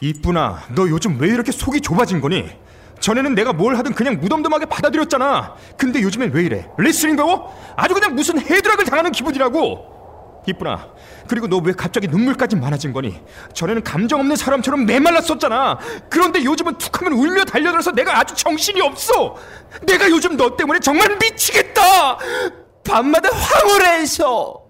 이쁘나, 너 요즘 왜 이렇게 속이 좁아진 거니? 전에는 내가 뭘 하든 그냥 무덤덤하게 받아들였잖아. 근데 요즘엔 왜 이래? 레슬링 배워? 아주 그냥 무슨 헤드락을 당하는 기분이라고. 이쁘나, 그리고 너 왜 갑자기 눈물까지 많아진 거니? 전에는 감정 없는 사람처럼 메말랐었잖아. 그런데 요즘은 툭하면 울며 달려들어서 내가 아주 정신이 없어. 내가 요즘 너 때문에 정말 미치겠다. 밤마다 황홀해서.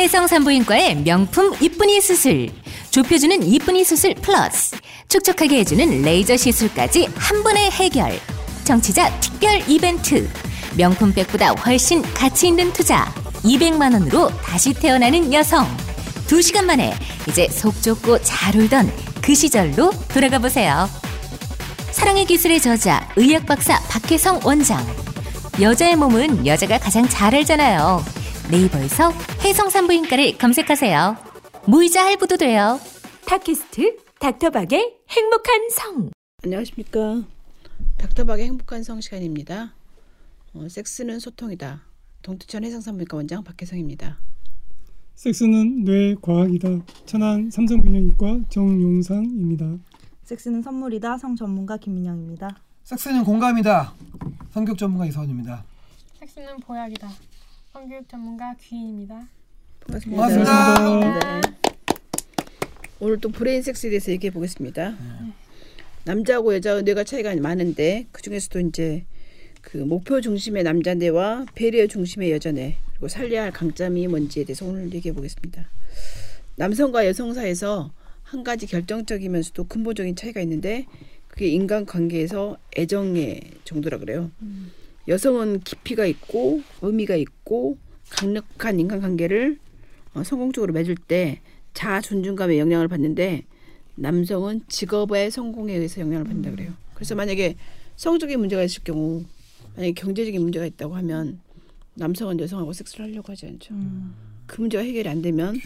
해성 산부인과의 명품 이쁜이 수술. 좁혀주는 이쁜이 수술 플러스. 촉촉하게 해주는 레이저 시술까지 한 번에 해결. 정치자 특별 이벤트. 명품백보다 훨씬 가치 있는 투자. 200만 원으로 다시 태어나는 여성. 2시간 만에 이제 속 좁고 잘 울던 그 시절로 돌아가 보세요. 사랑의 기술의 저자 의학 박사 박혜성 원장. 여자의 몸은 여자가 가장 잘 알잖아요. 네이버에서 해성산부인과를 검색하세요. 무이자 할부도 돼요. 팟캐스트 닥터박의 행복한 성. 안녕하십니까. 닥터박의 행복한 성 시간입니다. 어, 섹스는 소통이다. 동두천 해상산부인과 원장 박혜성입니다. 섹스는 뇌 과학이다. 천안 삼성병영이과 정용상입니다. 섹스는 선물이다. 성 전문가 김민영입니다. 섹스는 공감이다. 성격 전문가 이서원입니다. 섹스는 보약이다. 성교육 전문가 귀인입니다. 반갑습니다. 반갑습니다. 네. 오늘 또 브레인 섹스에 대해서 얘기해 보겠습니다. 남자하고 여자 뇌가 차이가 많은데 그 중에서도 이제 그 목표 중심의 남자 뇌와 배려 중심의 여자 뇌 그리고 살려야 할 강점이 뭔지에 대해서 오늘 얘기해 보겠습니다. 남성과 여성 사이에서 한 가지 결정적이면서도 근본적인 차이가 있는데 그게 인간 관계에서 애정의 정도라 그래요. 여성은 깊이가 있고 의미가 있고 강력한 인간 관계를 어, 성공적으로 맺을 때 자아 존중감의 영향을 받는데 남성은 직업의 성공에 의해서 영향을 받는다 그래요. 그래서 만약에 성적인 문제가 있을 경우 만약에 경제적인 문제가 있다고 하면 남성은 여성하고 섹스를 하려고 하지 않죠. 그 문제가 해결이 안 되면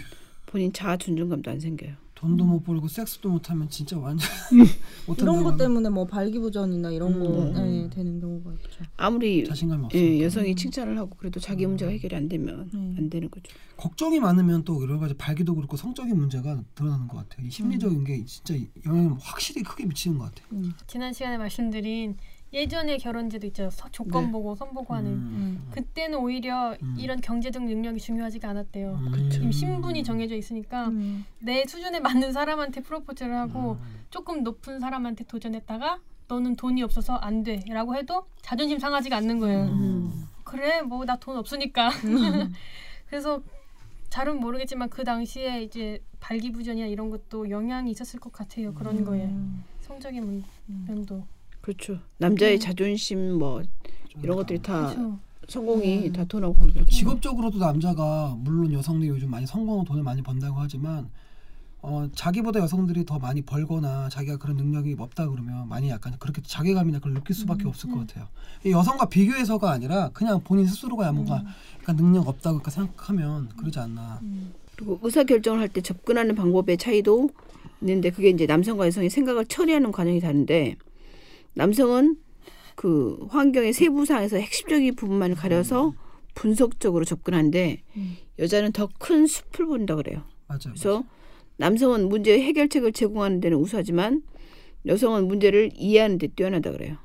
본인 자아 존중감도 안 생겨요. 돈도 못 벌고 섹스도 못 하면 진짜 완전 못 이런 것 때문에 뭐 발기부전이나 이런 거 음. 네, 되는 경우가 있죠. 아무리 자신감이 없으니까. 예, 여성이 칭찬을 하고 그래도 자기 문제가 해결이 안 되면 음. 안 되는 거죠. 걱정이 많으면 또 여러 가지 발기도 그렇고 성적인 문제가 드러나는 것 같아요. 이 심리적인 게 진짜 영향을 확실히 크게 미치는 것 같아요. 지난 시간에 말씀드린 예전의 결혼제도 있죠. 서- 조건 네. 보고 선 보고 하는. 음. 그때는 오히려 음. 이런 경제적 능력이 중요하지가 않았대요. 음. 이미 신분이 정해져 있으니까 음. 내 수준에 맞는 사람한테 프로포즈를 하고 음. 조금 높은 사람한테 도전했다가 너는 돈이 없어서 안 돼라고 해도 자존심 상하지가 않는 거예요. 음. 그래 뭐 나 돈 없으니까 그래서 잘은 모르겠지만 그 당시에 이제 발기부전이나 이런 것도 영향이 있었을 것 같아요 그런 거에 음. 성적인 문- 면도 그렇죠. 남자의 음. 자존심 뭐 이런 것들이 다 그렇죠. 성공이 음. 다 돈하고 관계가 직업적으로도 남자가 물론 여성들이 요즘 많이 성공하고 돈을 많이 번다고 하지만 어, 자기보다 여성들이 더 많이 벌거나 자기가 그런 능력이 없다 그러면 많이 약간 그렇게 자괴감이나 그걸 느낄 수밖에 없을 것 같아요. 이 여성과 비교해서가 아니라 그냥 본인 스스로가 뭔가 약간 능력 없다고 생각하면 그러지 않나. 그리고 의사 결정을 할 때 접근하는 방법의 차이도 있는데 그게 이제 남성과 여성의 생각을 처리하는 과정이 다른데 남성은 그 환경의 세부상에서 핵심적인 부분만을 가려서 분석적으로 접근하는데 여자는 더 큰 숲을 본다 그래요. 맞아요. 그래서 남성은 문제 해결책을 제공하는 데는 우수하지만 여성은 문제를 이해하는 데 뛰어나다 그래요.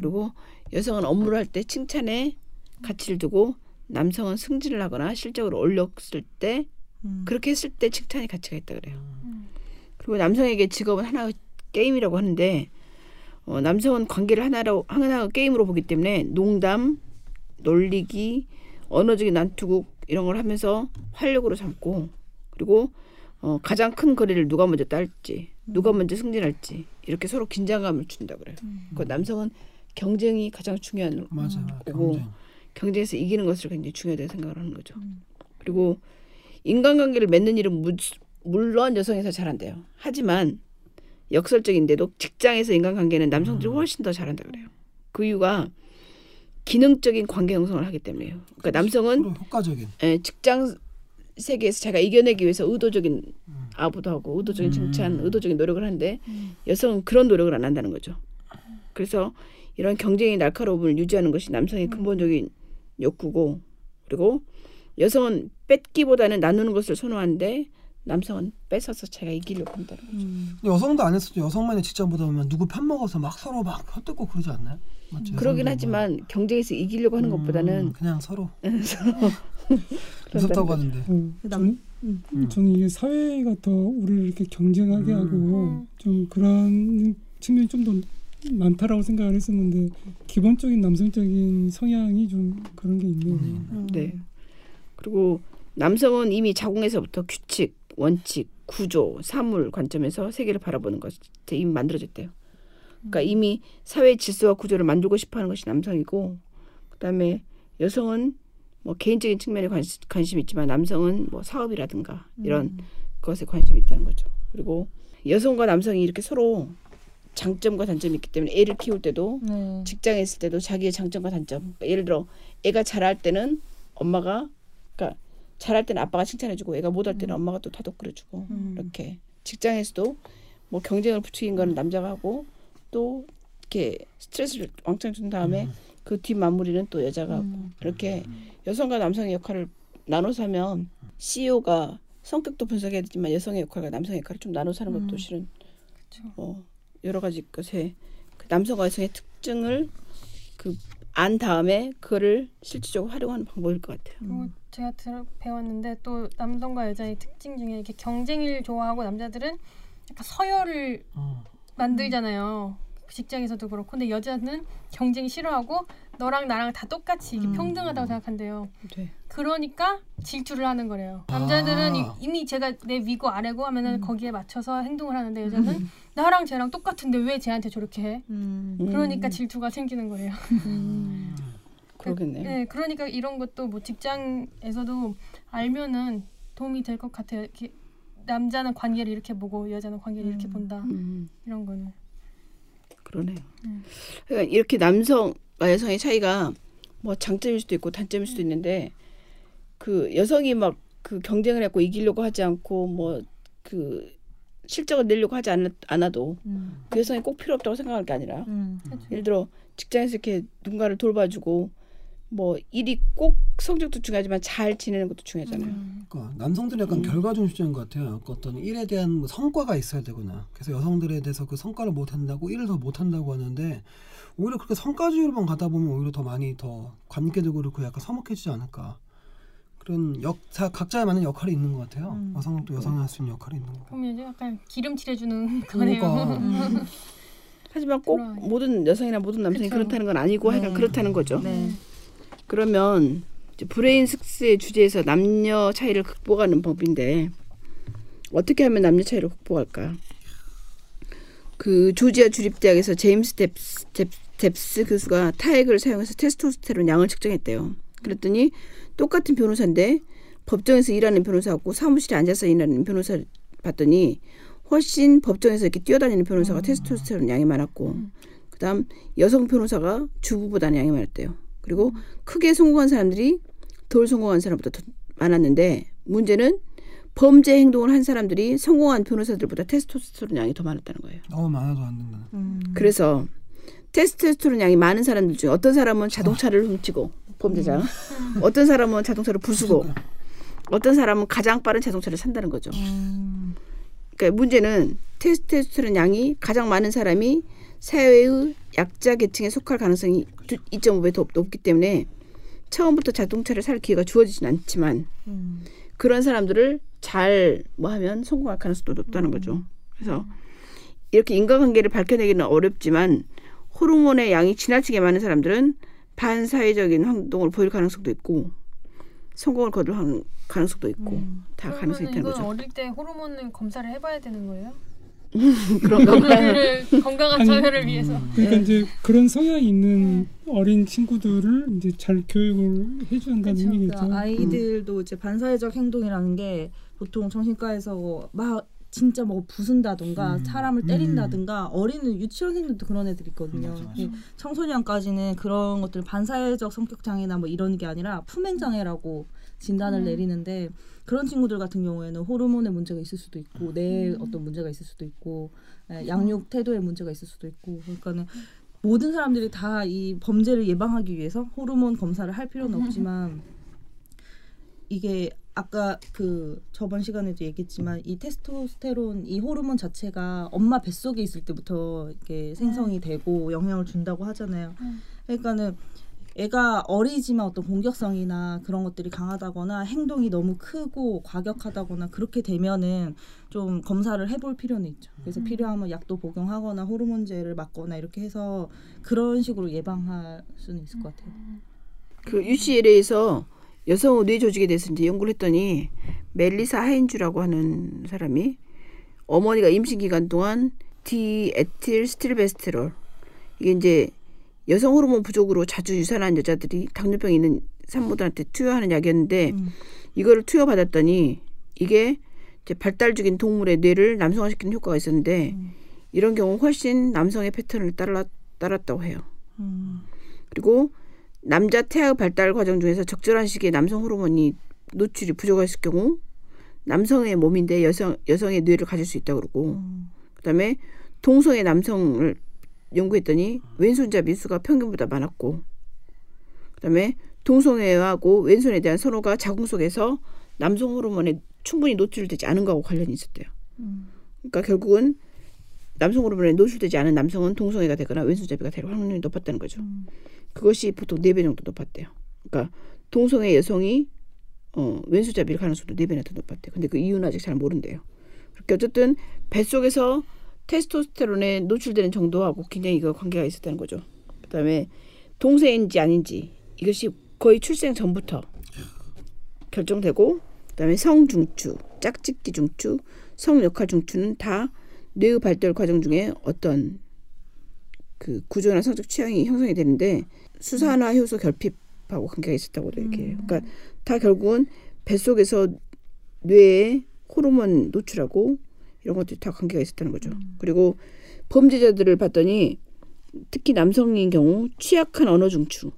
그리고 여성은 업무를 할 때 칭찬에 가치를 두고 남성은 승진을 하거나 실적으로 올렸을 때 음. 그렇게 했을 때 칭찬이 가치가 있다 그래요. 그리고 남성에게 직업은 하나 의 게임이라고 하는데 어, 남성은 관계를 하나로 하나의 게임으로 보기 때문에 농담, 놀리기, 언어적인 난투극 이런 걸 하면서 활력으로 삼고 그리고 어, 가장 큰 거리를 누가 먼저 딸지, 누가 먼저 승진할지 이렇게 서로 긴장감을 준다 그래요. 그 남성은 경쟁이 가장 중요한 맞아요. 그리고 경쟁. 경쟁 에서 이기는 것을 굉장히 중요하다고 생각을 하는 거죠. 그리고 인간관계를 맺는 일은 무, 물론 여성에서 잘한대요. 하지만 역설적인데도 직장에서 인간관계는 남성들이 훨씬 더 잘한다 그래요. 그 이유가 기능적인 관계 형성을 하기 때문에요. 그러니까 남성은 효과적인. 예, 직장 세계에서 자기가 이겨내기 위해서 의도적인 아부도 하고 의도적인 칭찬, 의도적인 노력을 하는데 여성은 그런 노력을 안 한다는 거죠. 그래서 이런 경쟁의 날카로움을 유지하는 것이 남성의 근본적인 욕구고 그리고 여성은 뺏기보다는 나누는 것을 선호하는데 남성은 뺏어서 자기가 이기려고 한다는 거죠. 음. 여성도 안 했어도 여성만의 직장 보다 보면 누구 편 먹어서 막 서로 막 헛뜯고 그러지 않나요? 맞죠? 그러긴 여성들은 하지만 경쟁에서 이기려고 하는 음, 것보다는 그냥 서로 서로 무섭다고 하는데. 어, 그 남- 저는, 음. 저는 이게 사회가 더 우리를 이렇게 경쟁하게 음. 하고 음. 좀 그런 측면이 좀 더 많다라고 생각을 했었는데 기본적인 남성적인 성향이 좀 그런 게 있네요. 음. 네. 그리고 남성은 이미 자궁에서부터 규칙, 원칙, 구조, 사물 관점에서 세계를 바라보는 것이 이미 만들어졌대요. 그러니까 이미 사회 질서와 구조를 만들고 싶어하는 것이 남성이고, 그다음에 여성은 뭐 개인적인 측면에 관심, 관심이 있지만 남성은 뭐 사업이라든가 이런 것에 관심이 있다는 거죠. 그리고 여성과 남성이 이렇게 서로 장점과 단점이 있기 때문에 애를 키울 때도 네. 직장에 있을 때도 자기의 장점과 단점. 그러니까 예를 들어 애가 잘할 때는 엄마가 그러니까 잘할 때는 아빠가 칭찬해주고 애가 못할 때는 엄마가 또 다독거려주고 음. 이렇게 직장에서도 뭐 경쟁을 부추긴 거는 남자가 하고 또 이렇게 스트레스를 왕창 준 다음에 그 뒷 마무리는 또 여자가 하고 음. 이렇게 여성과 남성의 역할을 나눠서 하면 CEO가 성격도 분석해야 되지만 여성의 역할과 남성의 역할을 좀 나눠서 하는 것도 음. 실은 그쵸. 어, 여러 가지 것에 그 남성과 여성의 특징을 그 안 다음에 그거를 실질적으로 활용하는 방법일 것 같아요. 그리고 제가 들어 배웠는데 또 남성과 여자의 특징 중에 이렇게 경쟁을 좋아하고 남자들은 약간 서열을 어. 만들잖아요. 직장에서도 그렇고 근데 여자는 경쟁 싫어하고 너랑 나랑 다 똑같이 이렇게 음. 평등하다고 생각한대요. 네. 그러니까 질투를 하는 거래요. 남자들은 아. 이- 이미 제가 내 위고 아래고 하면은 거기에 맞춰서 행동을 하는데 여자는 나랑 쟤랑 똑같은데 왜 쟤한테 저렇게 해? 음. 그러니까 질투가 생기는 거예요. 음. 그러겠네요. 네, 그러니까 이런 것도 뭐 직장에서도 알면은 도움이 될 것 같아요. 이렇게 남자는 관계를 이렇게 보고 여자는 관계를 이렇게 음. 본다. 음, 이런 거는. 그러네요. 음. 그러니까 이렇게 남성과 여성의 차이가 뭐 장점일 수도 있고 단점일 수도 있는데 그 여성이 막 그 경쟁을 했고 이기려고 하지 않고 뭐 그 실적을 내려고 하지 않, 않아도 음. 그 여성이 꼭 필요 없다고 생각할 게 아니라 음. 예를 들어 직장에서 이렇게 누군가를 돌봐주고 뭐 일이 꼭 성적도 중요하지만 잘 지내는 것도 중요하잖아요. 음. 그러니까 남성들이 약간 결과 중심적인 것 같아요. 그 어떤 일에 대한 뭐 성과가 있어야 되거나 그래서 여성들에 대해서 그 성과를 못 한다고 일을 더 못 한다고 하는데 오히려 그렇게 성과주의로만 가다 보면 오히려 더 많이 더 관계도 그렇고 약간 서먹해지지 않을까 그런 역사 각자에 맞는 역할이 있는 것 같아요. 음. 여성은 또 여성이 할 수 있는 역할이 있는 거. 그러면 이제 약간 기름 칠해주는 거네요. 그러니까 하지만 꼭 그러네. 모든 여성이나 모든 남성이 그쵸. 그렇다는건 아니고 하여간 네. 그렇다는 거죠. 네. 그러면 이제 브레인 섹스의 주제에서 남녀 차이를 극복하는 법인데 어떻게 하면 남녀 차이를 극복할까? 그 조지아 주립대학에서 제임스 뎁스, 뎁- 뎁스 교수가 타액을 사용해서 테스토스테론 양을 측정했대요. 그랬더니 똑같은 변호사인데 법정에서 일하는 변호사하고 사무실에 앉아서 일하는 변호사 를 봤더니 훨씬 법정에서 이렇게 뛰어다니는 변호사가 테스토스테론 양이 많았고 그다음 여성 변호사가 주부보다는 양이 많았대요. 그리고 크게 성공한 사람들이 덜 성공한 사람보다 더 많았는데 문제는 범죄 행동을 한 사람들이 성공한 변호사들보다 테스토스테론 양이 더 많았다는 거예요. 너무 많아도 안 된다. 음. 그래서 테스토스테론 양이 많은 사람들 중에 어떤 사람은 자동차를 훔치고 범죄자, 어떤 사람은 자동차를 부수고, 어떤 사람은 가장 빠른 자동차를 산다는 거죠. 음. 그러니까 문제는 테스토스테론 양이 가장 많은 사람이 사회의 약자 계층에 속할 가능성이 2.5배 더 높기 때문에 처음부터 자동차를 살 기회가 주어지진 않지만 음. 그런 사람들을 잘 뭐 하면 성공할 가능성도 높다는 거죠. 그래서 이렇게 인과관계를 밝혀내기는 어렵지만 호르몬의 양이 지나치게 많은 사람들은 반사회적인 행동을 보일 가능성도 있고 성공을 거둘 한- 가능성도 있고 다 가능성이 있다는 거죠. 어릴 때 호르몬을 검사를 해봐야 되는 거예요? 그런가 봐요. 건강을- 건강한 서열을 위해서. 그러니까 이제 그런 성향이 있는 어린 친구들을 이제 잘 교육을 해줘야 한다는 그쵸. 얘기겠죠. 그러니까 아이들도 이제 반사회적 행동이라는 게 보통 정신과에서 막 진짜 뭐 부순다든가 음. 사람을 때린다든가 어린이 유치원생들도 그런 애들 있거든요. 맞아, 맞아. 이 청소년까지는 그런 것들 반사회적 성격 장애나 뭐 이런 게 아니라 품행 장애라고 진단을 음. 내리는데 그런 친구들 같은 경우에는 호르몬의 문제가 있을 수도 있고 뇌에 음. 어떤 문제가 있을 수도 있고 예, 양육 태도에 문제가 있을 수도 있고 그러니까는 모든 사람들이 다 이 범죄를 예방하기 위해서 호르몬 검사를 할 필요는 없지만 이게 아까 그 저번 시간에도 얘기했지만 이 테스토스테론 이 호르몬 자체가 엄마 뱃속에 있을 때부터 이렇게 생성이 되고 영향을 준다고 하잖아요. 그러니까는 애가 어리지만 어떤 공격성이나 그런 것들이 강하다거나 행동이 너무 크고 과격하다거나 그렇게 되면은 좀 검사를 해볼 필요는 있죠. 그래서 필요하면 약도 복용하거나 호르몬제를 맞거나 이렇게 해서 그런 식으로 예방할 수는 있을 것 같아요. 그 UCLA에서 여성 뇌 조직에 대해서 이제 연구를 했더니 멜리사 하인주라고 하는 사람이 어머니가 임신 기간 동안 디에틸 스틸베스테롤 이게 이제 여성 호르몬 부족으로 자주 유산한 여자들이 당뇨병 있는 산모들한테 투여하는 약이었는데 음. 이거를 투여 받았더니 이게 이제 발달 중인 동물의 뇌를 남성화시키는 효과가 있었는데 이런 경우 훨씬 남성의 패턴을 따라 따랐다고 해요. 음. 그리고 남자 태아 발달 과정 중에서 적절한 시기에 남성 호르몬이 노출이 부족했을 경우 남성의 몸인데 여성 여성의 뇌를 가질 수 있다고 그러고 음. 그다음에 동성의 남성을 연구했더니 왼손잡이 수가 평균보다 많았고 그다음에 동성애하고 왼손에 대한 선호가 자궁 속에서 남성 호르몬에 충분히 노출되지 않은 거하고 관련이 있었대요. 음. 그러니까 결국은 남성 호르몬에 노출되지 않은 남성은 동성애가 되거나 왼손잡이가 될 확률이 높았다는 거죠. 음. 그것이 보통 네 배 정도 높았대요. 그러니까 동성애 여성이 어, 왼손잡이를 가능성도 네 배나 더 높았대요. 근데 그 이유는 아직 잘 모른대요. 그렇게 어쨌든 뱃속에서 테스토스테론에 노출되는 정도하고 굉장히 이거 관계가 있었다는 거죠. 그다음에 동성애인지 아닌지 이것이 거의 출생 전부터 결정되고 그다음에 성 중추, 짝짓기 중추, 성 역할 중추는 다 뇌의 발달 과정 중에 어떤 그 구조나 성적 취향이 형성이 되는데 수산화 효소 결핍하고 관계가 있었다고도 얘기해요. 그러니까 다 결국은 뱃속에서 뇌에 호르몬 노출하고 이런 것들이 다 관계가 있었다는 거죠. 그리고 범죄자들을 봤더니 특히 남성인 경우 취약한 언어 중추,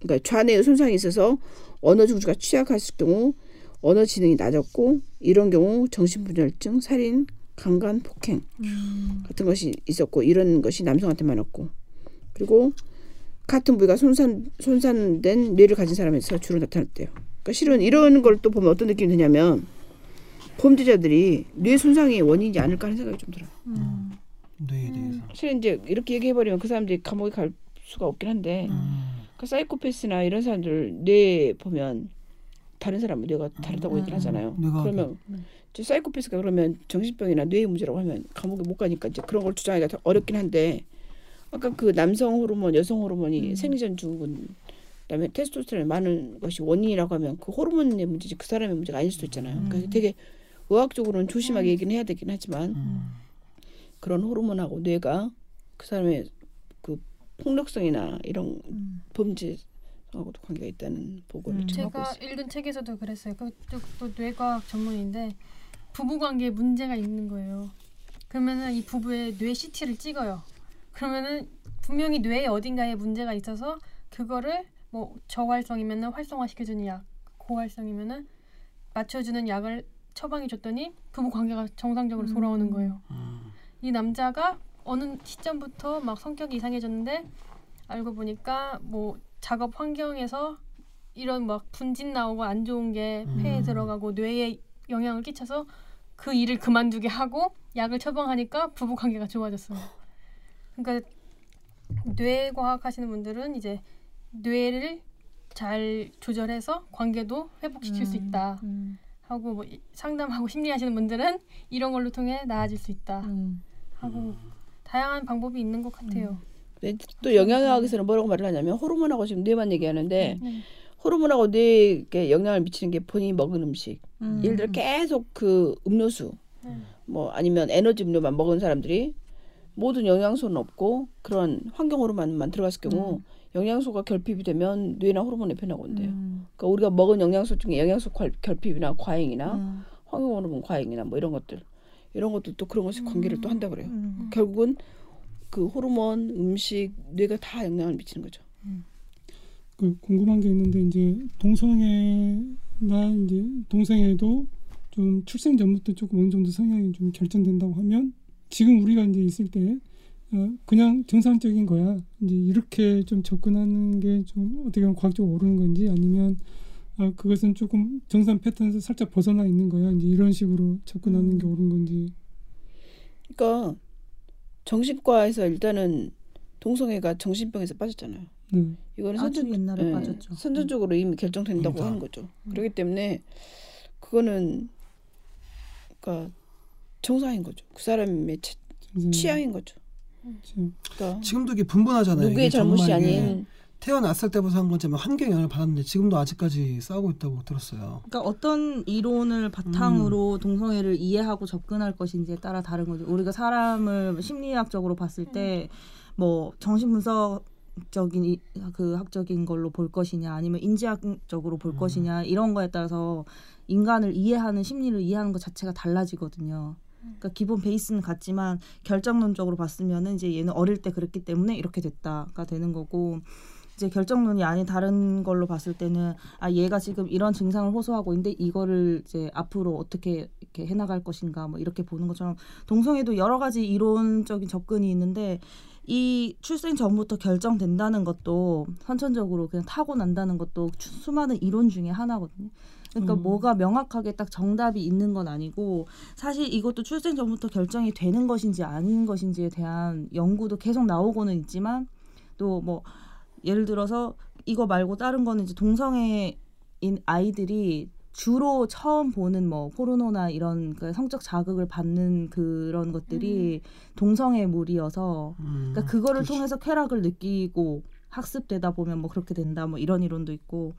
그러니까 좌뇌에 손상이 있어서 언어 중추가 취약했을 경우 언어 지능이 낮았고 이런 경우 정신분열증, 살인, 강간, 폭행 같은 것이 있었고 이런 것이 남성한테 많았고 그리고 같은 부위가 손산 손상된 뇌를 가진 사람에서 주로 나타났대요. 그러니까 실은 이런 걸 또 보면 어떤 느낌이 드냐면 범죄자들이 뇌 손상이 원인이지 않을까 하는 생각이 좀 들어요. 뇌에 대해서. 실은 이제 이렇게 얘기해버리면 그 사람들이 감옥에 갈 수가 없긴 한데 음. 그 사이코패스나 이런 사람들 뇌 보면 다른 사람 뇌가 다르다고 얘기를 하잖아요. 뇌가 그러면 이제 사이코패스가 그러면 정신병이나 뇌 문제라고 하면 감옥에 못 가니까 이제 그런 걸 주장하기가 더 어렵긴 한데 아까 그 남성 호르몬, 여성 호르몬이 생리전 증후군 그다음에 테스토스테론이 많은 것이 원인이라고 하면 그 호르몬의 문제지 그 사람의 문제가 아닐 수도 있잖아요. 그래서 되게 의학적으로는 조심하게 얘기는 해야 되긴 하지만 음. 그런 호르몬하고 뇌가 그 사람의 그 폭력성이나 이런 범죄하고도 관계가 있다는 보고를 하고 제가. 읽은 책에서도 그랬어요. 그쪽도 뇌과학 전문인데 부부 관계에 문제가 있는 거예요. 그러면은 이 부부의 뇌 CT를 찍어요. 그러면은 분명히 뇌에 어딘가에 문제가 있어서 그거를 뭐 저활성이면은 활성화 시켜주는 약, 고활성이면은 맞춰주는 약을 처방해 줬더니 부부 관계가 정상적으로 돌아오는 거예요. 이 남자가 어느 시점부터 막 성격이 이상해졌는데 알고 보니까 뭐 작업 환경에서 이런 막 분진 나오고 안 좋은 게 폐에 들어가고 뇌에 영향을 끼쳐서 그 일을 그만두게 하고 약을 처방하니까 부부 관계가 좋아졌어요. 그러니까 뇌과학 하시는 분들은 이제 뇌를 잘 조절해서 관계도 회복시킬 수 있다 음. 하고 뭐 이- 상담하고 심리하시는 분들은 이런 걸로 통해 나아질 수 있다 음. 하고 다양한 방법이 있는 것 같아요. 근데 또 영양학에서는 뭐라고 말을 하냐면 호르몬하고 지금 뇌만 얘기하는데 네. 호르몬하고 뇌에 영향을 미치는 게 본인이 먹은 음식. 음. 예를 들어 계속 그 음료수 네. 뭐 아니면 에너지 음료만 먹은 사람들이 모든 영양소는 없고 그런 환경 호르몬만 들어갔을 경우 영양소가 결핍이 되면 뇌나 호르몬에 변화가 온대요. 음. 그러니까 우리가 먹은 영양소 중에 영양소 괄- 결핍이나 과잉이나 음. 환경 호르몬 과잉이나 뭐 이런 것들 이런 것도 또 그런 것이 관계를 또 한다 그래요. 음. 결국은 그 호르몬, 음식, 뇌가 다 영향을 미치는 거죠. 그 궁금한 게 있는데 이제 동성애나 이제 동성애도 좀 출생 전부터 조금 어느 정도 성향이 좀 결정된다고 하면 지금 우리가 이제 있을 때 어, 그냥 정상적인 거야. 이제 이렇게 좀 접근하는 게 좀 어떻게 보면 과학적으로 옳은 건지 아니면 아 그것은 조금 정상 패턴에서 살짝 벗어나 있는 거야. 이제 이런 식으로 접근하는 게 옳은 건지. 그러니까 정신과에서 일단은 동성애가 정신병에서 빠졌잖아요. 네. 이거는 선천, 옛날에 예, 빠졌죠. 선천적으로 이미 결정된다고 그러니까. 하는 거죠. 그렇기 때문에 그거는 그러니까 정상인 거죠. 그 사람의 취, 정상 취향인 거죠. 취향. 그러니까 지금도 이게 분분하잖아요. 누구의 잘못이 아닌 태어났을 때부터 한 건지 환경 영향을 받았는데 지금도 아직까지 싸우고 있다고 들었어요. 그러니까 어떤 이론을 바탕으로 동성애를 이해하고 접근할 것인지에 따라 다른 거죠. 우리가 사람을 심리학적으로 봤을 때 뭐 정신분석 적인 이- 그 학적인 걸로 볼 것이냐 아니면 인지학적으로 볼 것이냐 이런 거에 따라서 인간을 이해하는 심리를 이해하는 것 자체가 달라지거든요. 그러니까 기본 베이스는 같지만 결정론적으로 봤으면은 이제 얘는 어릴 때 그랬기 때문에 이렇게 됐다가 되는 거고 이제 결정론이 아닌 다른 걸로 봤을 때는 아 얘가 지금 이런 증상을 호소하고 있는데 이거를 이제 앞으로 어떻게 이렇게 해나갈 것인가 뭐 이렇게 보는 것처럼 동성애도 여러 가지 이론적인 접근이 있는데 이 출생 전부터 결정된다는 것도 선천적으로 그냥 타고 난다는 것도 추- 수많은 이론 중에 하나거든요. 그러니까 음. 뭐가 명확하게 딱 정답이 있는 건 아니고 사실 이것도 출생 전부터 결정이 되는 것인지 아닌 것인지에 대한 연구도 계속 나오고는 있지만 또 뭐 예를 들어서 이거 말고 다른 거는 이제 동성애인 아이들이 주로 처음 보는 뭐 포르노나 이런 그 성적 자극을 받는 그런 것들이 동성애 물이어서 음, 그러니까 그거를 그렇죠. 통해서 쾌락을 느끼고 학습되다 보면 뭐 그렇게 된다 뭐 이런 이론도 있고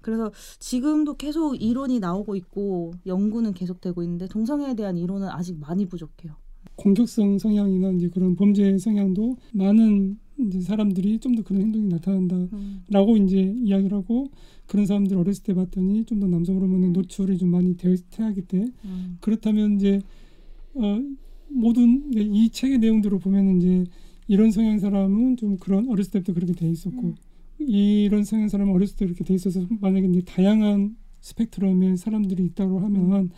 그래서 지금도 계속 이론이 나오고 있고 연구는 계속되고 있는데 동성애에 대한 이론은 아직 많이 부족해요. 공격성 성향이나 이제 그런 범죄 성향도 많은 이제 사람들이 좀 더 그런 행동이 나타난다라고 이제 이야기를 하고 그런 사람들 어렸을 때 봤더니 좀 더 남성 호르몬의 노출이 좀 많이 되어 태아기 때 음. 그렇다면 이제 어 모든 이 책의 내용들을 보면 이제 이런 성향 사람은 좀 그런 어렸을 때부터 그렇게 돼 있었고 이런 성향 사람은 어렸을 때 그렇게 돼 있어서 만약에 이제 다양한 스펙트럼의 사람들이 있다고 하면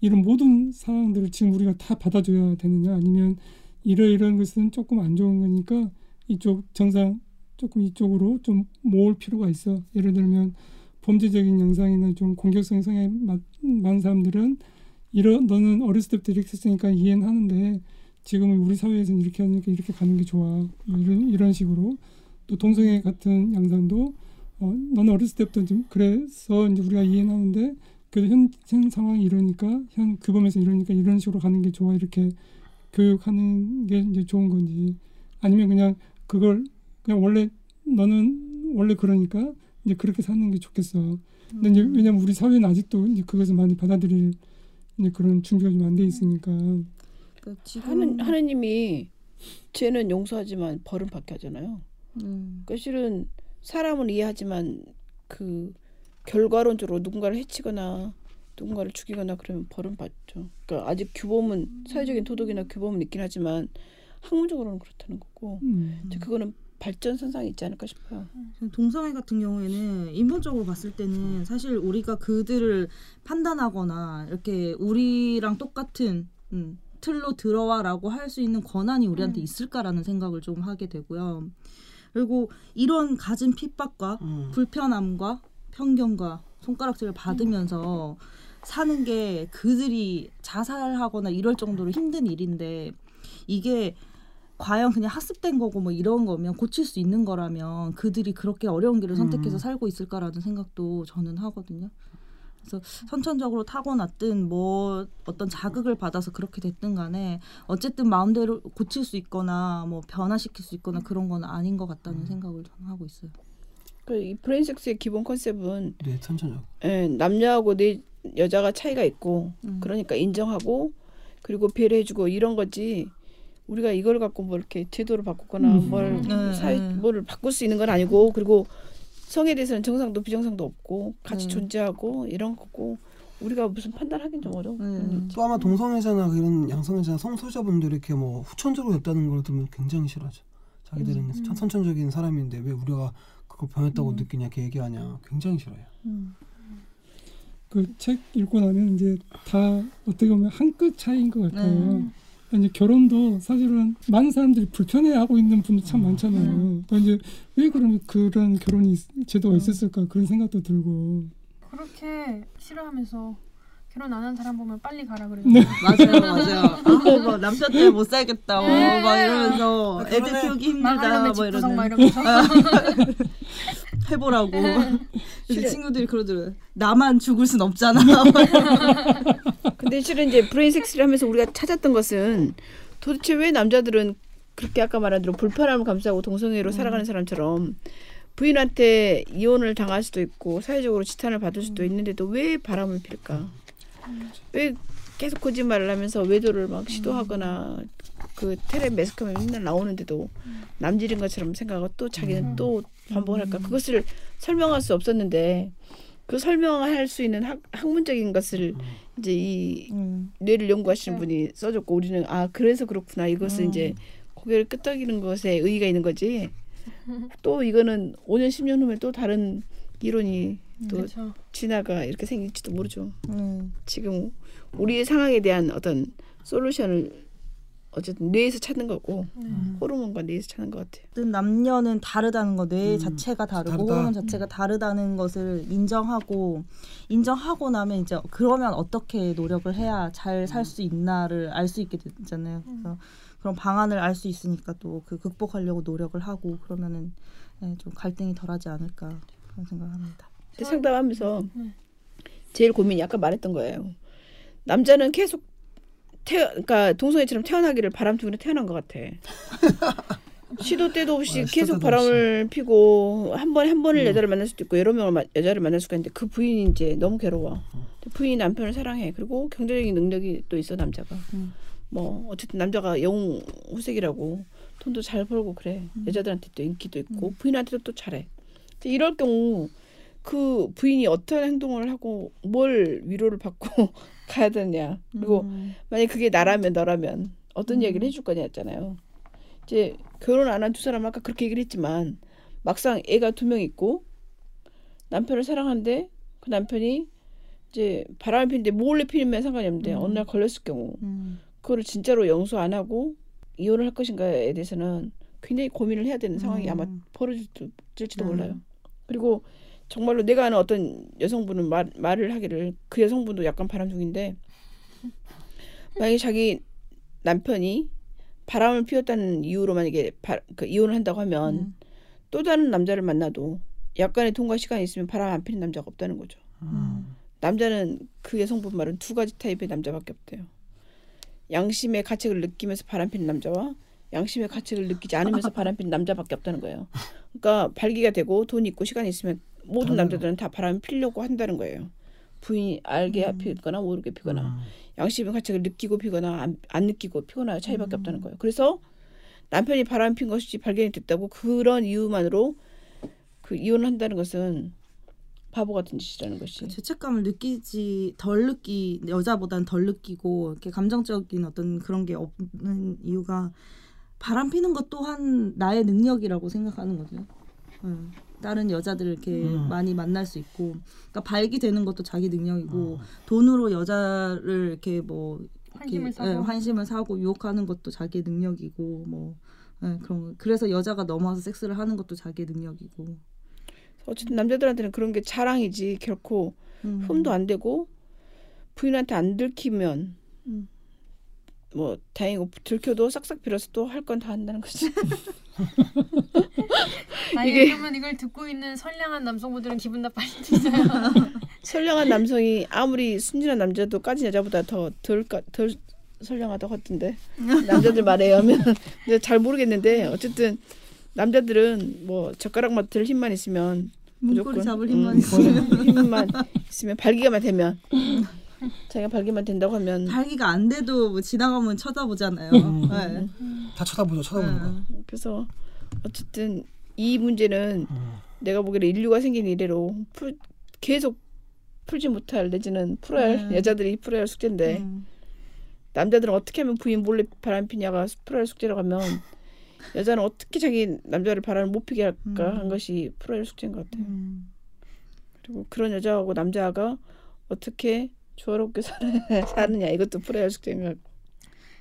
이런 모든 상황들을 지금 우리가 다 받아줘야 되느냐 아니면 이러이러한 것은 조금 안 좋은 거니까 이쪽 정상 조금 이쪽으로 좀 모을 필요가 있어. 예를 들면 범죄적인 영상이나 좀 공격성 성향이 많- 많은 사람들은 이런 너는 어렸을 때부터 이렇게 했으니까 이해는 하는데 지금은 우리 사회에서는 이렇게 하니까 이렇게 가는 게 좋아. 뭐 이런 이런 식으로 또 동성애 같은 양상도 어, 너는 어렸을 때부터 좀 그래서 이제 우리가 이해는 하는데 그래도 현, 현 상황이 이러니까 현 규범에서 이러니까 이런 식으로 가는 게 좋아 이렇게 교육하는 게 이제 좋은 건지 아니면 그냥 그걸 그냥 원래 너는 원래 그러니까 이제 그렇게 사는 게 좋겠어. 근데 이제 왜냐면 우리 사회는 아직도 이제 그것을 많이 받아들일 이제 그런 준비가 좀 안 돼 있으니까 그러니까 지금 하는 하느님이 죄는 용서하지만 벌은 받게 하잖아요. 음. 그러니까 실은 사람은 이해하지만 그 결과론적으로 누군가를 해치거나 누군가를 죽이거나 그러면 벌은 받죠. 그러니까 아직 규범은 사회적인 도덕이나 규범은 있긴 하지만 학문적으로는 그렇다는 거고 음. 이제 그거는 발전 선상이 있지 않을까 싶어요. 동성애 같은 경우에는 인본적으로 봤을 때는 사실 우리가 그들을 판단하거나 이렇게 우리랑 똑같은 음, 틀로 들어와라고 할 수 있는 권한이 우리한테 있을까라는 생각을 좀 하게 되고요. 그리고 이런 가진 핍박과 음. 불편함과 편견과 손가락질을 받으면서 사는 게 그들이 자살하거나 이럴 정도로 힘든 일인데 이게 과연 그냥 학습된 거고 뭐 이런 거면 고칠 수 있는 거라면 그들이 그렇게 어려운 길을 선택해서 음. 살고 있을까라는 생각도 저는 하거든요. 그래서 선천적으로 타고났든 뭐 어떤 자극을 받아서 그렇게 됐든 간에 어쨌든 마음대로 고칠 수 있거나 뭐 변화시킬 수 있거나 그런 건 아닌 것 같다는 생각을 저는 하고 있어요. 그이 브레인섹스의 기본 컨셉은 네, 천천히. 예, 남자하고 내 여자가 차이가 있고 음. 그러니까 인정하고 그리고 배려해주고 이런 거지 우리가 이걸 갖고 뭐 이렇게 제도를 바꾸거나 음. 뭘 네, 사회 네. 뭐를 바꿀 수 있는 건 아니고 그리고 성에 대해서는 정상도 비정상도 없고 같이 네. 존재하고 이런 거고 우리가 무슨 판단하긴 좀 어려워. 네. 또 아마 동성애자나 이런 양성애자나 성소자분들이 이렇게 뭐 후천적으로 됐다는 걸 들으면 굉장히 싫어하죠. 자기들은 음. 천- 선천적인 사람인데 왜 우리가 그걸 변했다고 느끼냐 이렇게 얘기하냐 굉장히 싫어요. 음. 그책 읽고 나면 이제 다 어떻게 보면 한 끗 차이인 것 같아요. 네. 이제 결혼도 사실은 많은 사람들이 불편해하고 있는 분도 참 많잖아요. 그러니까 이제 왜 그런 그런 결혼이 있- 제도가 있었을까 그런 생각도 들고. 그렇게 싫어하면서 결혼 안 한 사람 보면 빨리 가라 그래요. 맞아요, 맞아요. 아, 뭐 남편 때문에 못 살겠다, 뭐, 네. 막 이러면서 애들 결혼해. 키우기 힘들다, 뭐 집구석 막 이러는 이러면서. 해보라고. 네. 근데 친구들이 그러더라고요. 나만 죽을 순 없잖아. 근데 실은 이제 브레인 섹스를 하면서 우리가 찾았던 것은 도대체 왜 남자들은 그렇게 아까 말한 대로 불편함을 감수하고 동성애로 살아가는 사람처럼 부인한테 이혼을 당할 수도 있고 사회적으로 지탄을 받을 수도 있는데도 왜 바람을 필까? 왜 계속 거짓말을 하면서 외도를 막 시도하거나 그 텔레 매스컴에 맨날 나오는데도 남질인 것처럼 생각하고 또 자기는 또 반복을 할까? 그것을 설명할 수 없었는데 그 설명할 수 있는 학, 학문적인 것을 이제 이 음. 뇌를 연구하시는 분이 써줬고 우리는 아 그래서 그렇구나 이것은 이제 고개를 끄덕이는 것에 의의가 있는 거지 또 이거는 5년 10년 후면 또 다른 이론이 또 그렇죠. 진화가 이렇게 생길지도 모르죠 음. 지금 우리의 상황에 대한 어떤 솔루션을 어쨌든 뇌에서 찾는 거고 네. 호르몬과 뇌에서 찾는 것 같아요 어쨌든 남녀는 다르다는 거, 뇌 음, 자체가 다르고 다르다. 호르몬 자체가 다르다는 것을 인정하고 인정하고 나면 이제 그러면 어떻게 노력을 해야 잘 살 수 있나를 알 수 있게 되잖아요. 그래서 그런 방안을 알 수 있으니까 또 그 극복하려고 노력을 하고 그러면은 네, 좀 갈등이 덜하지 않을까 그런 생각합니다. 상담하면서 네. 제일 고민이 아까 말했던 거예요 남자는 계속 태어 그러니까 동성애처럼 태어나기를 바람둥이로 태어난 것 같아 시도 때도 없이 아, 시도 계속 때도 바람을 피고 한 번에 한 번을 음. 여자를 만날 수도 있고 여러 명을 마- 여자를 만날 수가 있는데 그 부인이 이제 너무 괴로워. 부인이 남편을 사랑해. 그리고 경제적인 능력이 또 있어 남자가. 음. 뭐 어쨌든 남자가 영웅 후색이라고 돈도 잘 벌고 그래. 여자들한테 또 인기도 있고 부인한테도 또 잘해. 이럴 경우 그 부인이 어떤 행동을 하고 뭘 위로를 받고 가야 되냐. 그리고 음. 만약 그게 나라면 너라면 어떤 얘기를 해줄 거냐였잖아요. 이제 결혼 안 한 두 사람 아까 그렇게 얘기를 했지만 막상 애가 두 명 있고 남편을 사랑하는데 그 남편이 이제 바람을 피는데 몰래 피면 상관이 없는데 어느 날 걸렸을 경우 음. 그거를 진짜로 용서 안 하고 이혼을 할 것인가에 대해서는 굉장히 고민을 해야 되는 상황이 음. 아마 벌어질지도 음. 몰라요. 그리고 정말로 내가 아는 어떤 여성분은 말, 말을 하기를 그 여성분도 약간 바람둥인데 만약에 자기 남편이 바람을 피웠다는 이유로 만약에 바, 그 이혼을 한다고 하면 음. 또 다른 남자를 만나도 약간의 통과 시간이 있으면 바람 안 피는 남자가 없다는 거죠. 음. 남자는 그 여성분 말은 두 가지 타입의 남자밖에 없대요. 양심의 가책을 느끼면서 바람 피는 남자와 양심의 가책을 느끼지 않으면서 바람 피는 남자밖에 없다는 거예요. 그러니까 발기가 되고 돈이 있고 시간이 있으면 모든. 남자들은 다 바람 피려고 한다는 거예요. 부인이 알게 음. 피거나 모르게 피거나 음. 양심의 가책을 느끼고 피거나 안, 안 느끼고 피거나 차이밖에 음. 없다는 거예요. 그래서 남편이 바람 핀 것이 발견이 됐다고 그런 이유만으로 그 이혼을 한다는 것은 바보 같은 짓이라는 것이. 그 죄책감을 느끼지 덜 느끼 여자보다는 덜 느끼고 이렇게 감정적인 어떤 그런 게 없는 이유가 바람 피는 것 또한 나의 능력이라고 생각하는 거죠. 응. 다른 여자들을 이렇게 음. 많이 만날 수 있고, 그러니까 발기되는 것도 자기 능력이고 어. 돈으로 여자를 이렇게 뭐 이렇게, 환심을 사고. 예, 환심을 사고 유혹하는 것도 자기 능력이고 뭐 예, 그런 거. 그래서 여자가 넘어와서 섹스를 하는 것도 자기 능력이고. 어쨌든 남자들한테는 그런 게 자랑이지 결코 음. 흠도 안 되고 부인한테 안 들키면 음. 뭐 다행이고 들켜도 싹싹 빌어서 또 할 건 다 한다는 거지. 아니 이게- 그러면 이걸 듣고 있는 선량한 남성분들은 기분 나빠지잖아요. 선량한 남성이 아무리 순진한 남자도 까진 여자보다 더덜 덜 선량하다고 하던데 남자들 말에 의하면 근데 잘 모르겠는데 어쨌든 남자들은 뭐 젓가락만 들 힘만 있으면 문고리 무조건, 잡을 음, 힘만 있으면 힘만 있으면 발기가만 되면 자기가 발기만 된다고 하면 발기가 안 돼도 뭐 지나가면 쳐다보잖아요. 음. 네. 다 쳐다보죠, 쳐다보는 거. 네. 그래서 어쨌든 이 문제는 음. 내가 보기에는 인류가 생긴 이래로 풀, 계속 풀지 못할 내지는 풀어야 할 음. 여자들이 풀어야 할 숙제인데 음. 남자들은 어떻게 하면 부인 몰래 바람 피냐가 풀어야 할 숙제라고 하면 여자는 어떻게 자기 남자를 바람을 못 피게 할까 음. 한 것이 풀어야 할 숙제인 것 같아요. 음. 그리고 그런 여자하고 남자가 어떻게 조화롭게 살- 사느냐 이것도 것 같고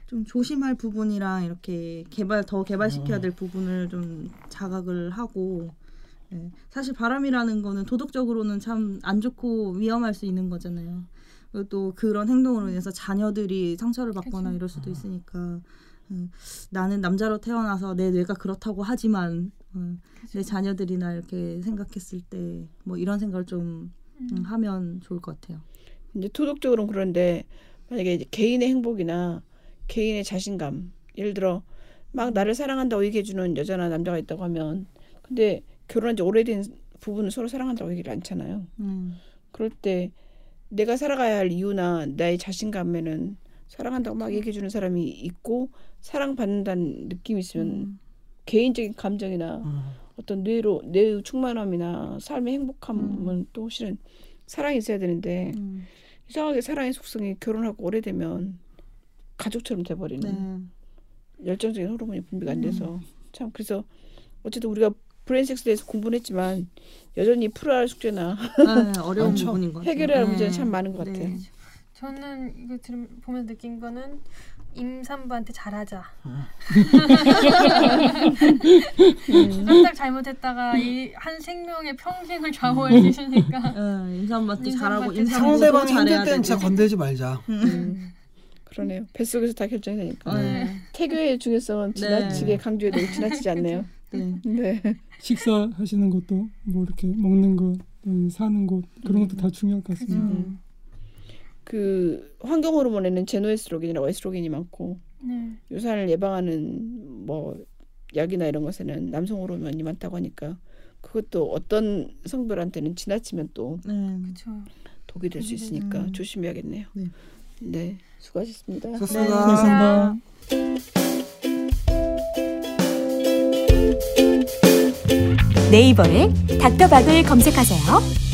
좀 조심할 부분이랑 이렇게 개발 더 개발시켜야 될 부분을 좀 자각을 하고 예. 사실 바람이라는 거는 도덕적으로는 참 안 좋고 위험할 수 있는 거잖아요. 그리고 또 그런 행동으로 인해서 자녀들이 상처를 받거나 그쵸. 이럴 수도 있으니까 음, 나는 남자로 태어나서 내 뇌가 그렇다고 하지만 음, 내 자녀들이나 이렇게 생각했을 때 뭐 이런 생각을 좀 음, 하면 좋을 것 같아요. 이제 도덕적으로는 그런데 만약에 이제 개인의 행복이나 개인의 자신감 예를 들어 막 나를 사랑한다고 얘기해주는 여자나 남자가 있다고 하면 근데 결혼한 지 오래된 부부는 서로 사랑한다고 얘기를 않잖아요. 음, 그럴 때 내가 살아가야 할 이유나 나의 자신감에는 사랑한다고 막 얘기해주는 사람이 있고 사랑받는다는 느낌이 있으면 음, 개인적인 감정이나 음. 어떤 뇌로 뇌의 충만함이나 삶의 행복함은 또 실은 사랑이 있어야 되는데 음, 이상하게 사랑의 속성이 결혼하고 오래되면 가족처럼 돼버리는 네. 열정적인 호르몬이 분비가 안 돼서 참 그래서 어쨌든 우리가 브레인섹스에 대해서 공부는 했지만 여전히 풀어야 할 숙제나 네, 어려운. 부분인 것 같아요. 해결해야 할 네. 문제는 참 많은 것 네. 같아요. 저는 이거 들으 보면서 느낀 거는 임산부한테 잘하자. 딱 잘못했다가 이 한 생명의 평생을 좌우할 수 있으니까. 어, 임산부한테 잘하고 상대방이 잘해야 힘들 땐 진짜. 건들지 말자. 음, 그러네요. 뱃속에서 다 결정이 되니까 네. 태교의 중요성은 지나치게 강조해도 지나치지 않네요. 네. 네. 식사하시는 것도 뭐 이렇게 먹는 것, 음, 사는 곳 그런 것도 다 중요할 것 같습니다. 음. 그 환경 호르몬에는 제노에스트로겐이라고 에스트로겐이 많고 네. 유산을 예방하는 뭐 약이나 이런 것에는 남성 호르몬이 많다고 하니까 그것도 어떤 성별한테는 지나치면 또 네. 그렇죠. 독이 될 수 있으니까 음. 조심해야겠네요. 네. 네, 수고하셨습니다. 좋습니다. 감사합니다. 네이버에 닥터박을 검색하세요.